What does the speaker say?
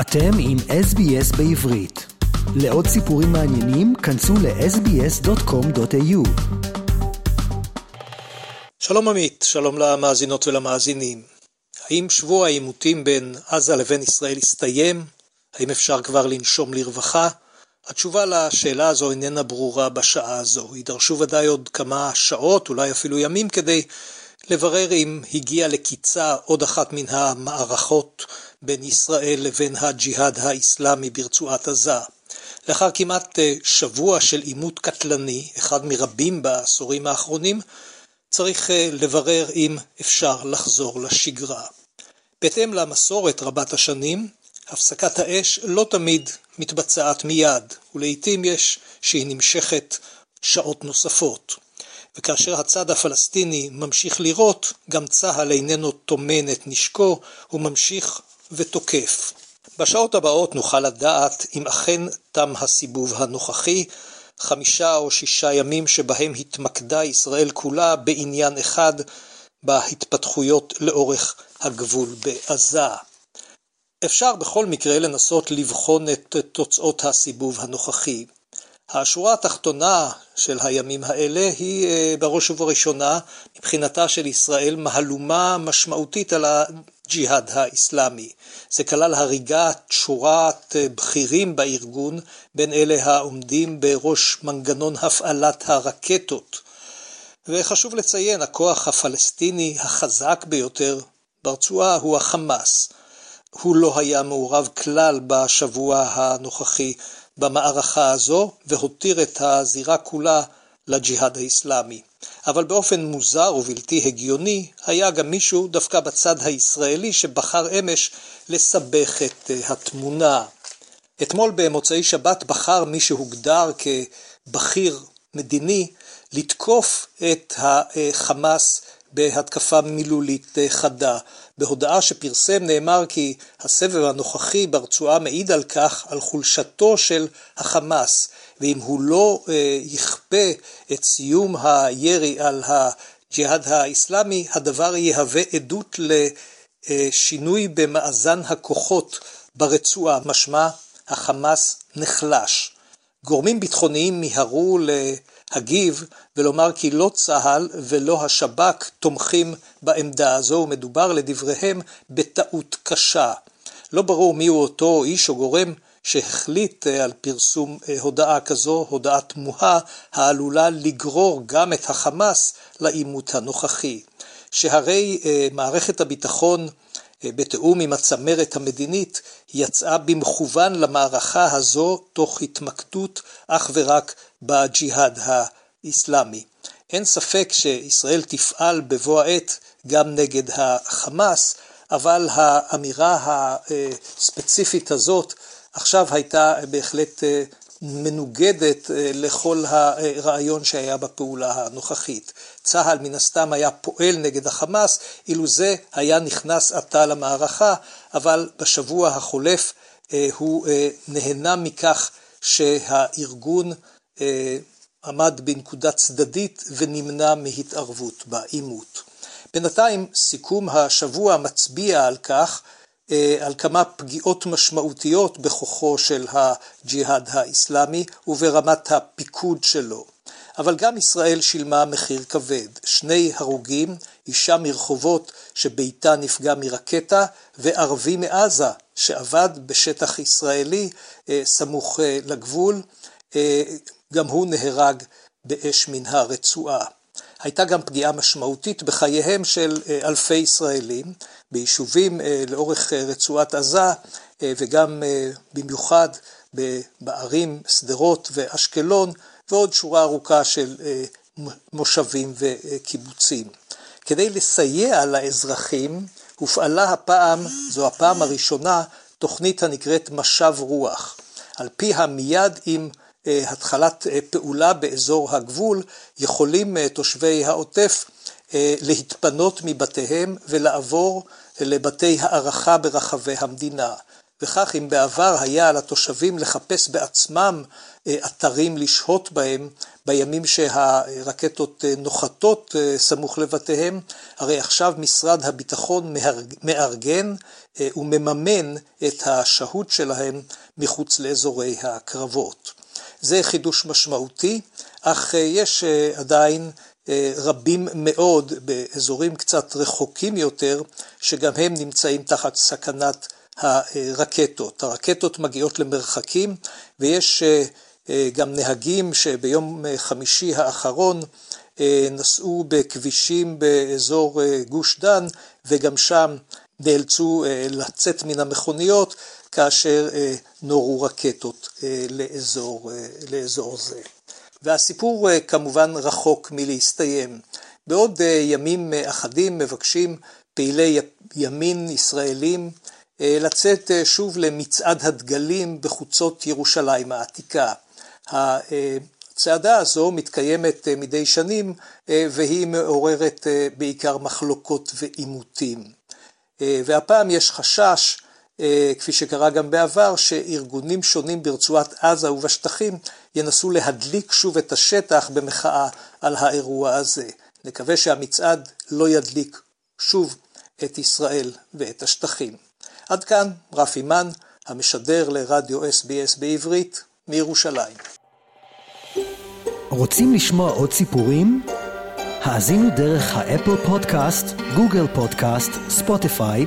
אתם עם SBS בעברית. לעוד סיפורים מעניינים, כנסו ל-sbs.com.au. שלום עמית, שלום למאזינות ולמאזינים. האם שבוע העימותים בין עזה לבין ישראל הסתיים? האם אפשר כבר לנשום לרווחה? התשובה לשאלה הזו איננה ברורה בשעה הזו. יידרשו ודאי עוד כמה שעות, אולי אפילו ימים, כדי לברר אם הגיע לקיצה עוד אחת מן המערכות בין ישראל לבין הג'יהאד האיסלאמי ברצועת עזה. לאחר כמעט אה, שבוע של עימות קטלני, אחד מרבים בעשורים האחרונים, צריך אה, לברר אם אפשר לחזור לשגרה. בהתאם למסורת רבת השנים, הפסקת האש לא תמיד מתבצעת מיד, ולעיתים יש שהיא נמשכת שעות נוספות. וכאשר הצד הפלסטיני ממשיך לירות, גם צה"ל איננו טומן את נשקו, הוא ממשיך ותוקף. בשעות הבאות נוכל לדעת אם אכן תם הסיבוב הנוכחי, חמישה או שישה ימים שבהם התמקדה ישראל כולה בעניין אחד בהתפתחויות לאורך הגבול בעזה. אפשר בכל מקרה לנסות לבחון את תוצאות הסיבוב הנוכחי. השורה התחתונה של הימים האלה היא אה, בראש ובראשונה מבחינתה של ישראל מהלומה משמעותית על הג'יהאד האיסלאמי. זה כלל הריגת שורת אה, בכירים בארגון בין אלה העומדים בראש מנגנון הפעלת הרקטות. וחשוב לציין, הכוח הפלסטיני החזק ביותר ברצועה הוא החמאס. הוא לא היה מעורב כלל בשבוע הנוכחי במערכה הזו והותיר את הזירה כולה לג'יהאד האיסלאמי. אבל באופן מוזר ובלתי הגיוני, היה גם מישהו דווקא בצד הישראלי שבחר אמש לסבך את אה, התמונה. אתמול במוצאי שבת בחר מי שהוגדר כבכיר מדיני לתקוף את החמאס בהתקפה מילולית אה, חדה. בהודעה שפרסם נאמר כי הסבב הנוכחי ברצועה מעיד על כך, על חולשתו של החמאס, ואם הוא לא אה, יכפה את סיום הירי על הג'יהאד האיסלאמי, הדבר יהווה עדות לשינוי במאזן הכוחות ברצועה, משמע החמאס נחלש. גורמים ביטחוניים מיהרו להגיב ולומר כי לא צה"ל ולא השב"כ תומכים בעמדה הזו, ומדובר לדבריהם בטעות קשה. לא ברור מיהו אותו איש או גורם שהחליט אה, על פרסום אה, הודעה כזו, הודעה תמוהה, העלולה לגרור גם את החמאס לעימות הנוכחי. שהרי אה, מערכת הביטחון בתיאום עם הצמרת המדינית, יצאה במכוון למערכה הזו תוך התמקדות אך ורק בג'יהאד האיסלאמי. אין ספק שישראל תפעל בבוא העת גם נגד החמאס, אבל האמירה הספציפית הזאת עכשיו הייתה בהחלט מנוגדת אה, לכל הרעיון שהיה בפעולה הנוכחית. צה"ל מן הסתם היה פועל נגד החמאס, אילו זה היה נכנס עתה למערכה, אבל בשבוע החולף אה, הוא אה, נהנה מכך שהארגון עמד בנקודה צדדית ונמנע מהתערבות בעימות. בינתיים סיכום השבוע מצביע על כך על כמה פגיעות משמעותיות בכוחו של הג'יהאד האיסלאמי וברמת הפיקוד שלו. אבל גם ישראל שילמה מחיר כבד. שני הרוגים, אישה מרחובות שביתה נפגע מרקטה, וערבי מעזה שעבד בשטח ישראלי אה, סמוך אה, לגבול, גם הוא נהרג באש מן הרצועה. הייתה גם פגיעה משמעותית בחייהם של אלפי ישראלים, ביישובים אה, לאורך אה, רצועת עזה אה, וגם במיוחד בערים שדרות ואשקלון ועוד שורה ארוכה של מושבים וקיבוצים. כדי לסייע לאזרחים הופעלה הפעם, זו הפעם הראשונה, תוכנית הנקראת משב רוח. על פיה מיד עם התחלת פעולה באזור הגבול יכולים תושבי העוטף אה, להתפנות מבתיהם ולעבור לבתי הערכה ברחבי המדינה. וכך אם בעבר היה על התושבים לחפש בעצמם אתרים לשהות בהם בימים שהרקטות נוחתות סמוך לבתיהם, הרי עכשיו משרד הביטחון מארגן ומממן את השהות שלהם מחוץ לאזורי הקרבות. זה חידוש משמעותי, אך יש עדיין רבים מאוד באזורים קצת רחוקים יותר, שגם הם נמצאים תחת סכנת הרקטות. הרקטות מגיעות למרחקים ויש גם נהגים שביום חמישי האחרון נסעו בכבישים באזור גוש דן וגם שם נאלצו לצאת מן המכוניות כאשר נורו רקטות לאזור, לאזור זה. והסיפור כמובן רחוק מלהסתיים. בעוד ימים אחדים מבקשים פעילי ימין ישראלים לצאת שוב למצעד הדגלים בחוצות ירושלים העתיקה. הצעדה הזו מתקיימת מדי שנים והיא מעוררת בעיקר מחלוקות ועימותים. והפעם יש חשש, כפי שקרה גם בעבר, שארגונים שונים ברצועת עזה ובשטחים ינסו להדליק שוב את השטח במחאה על האירוע הזה. נקווה שהמצעד לא ידליק שוב את ישראל ואת השטחים. עד כאן רפי מן, המשדר לרדיו SBS בעברית, מירושלים. רוצים לשמוע עוד סיפורים? האזינו דרך האפל פודקאסט, גוגל פודקאסט, ספוטיפיי,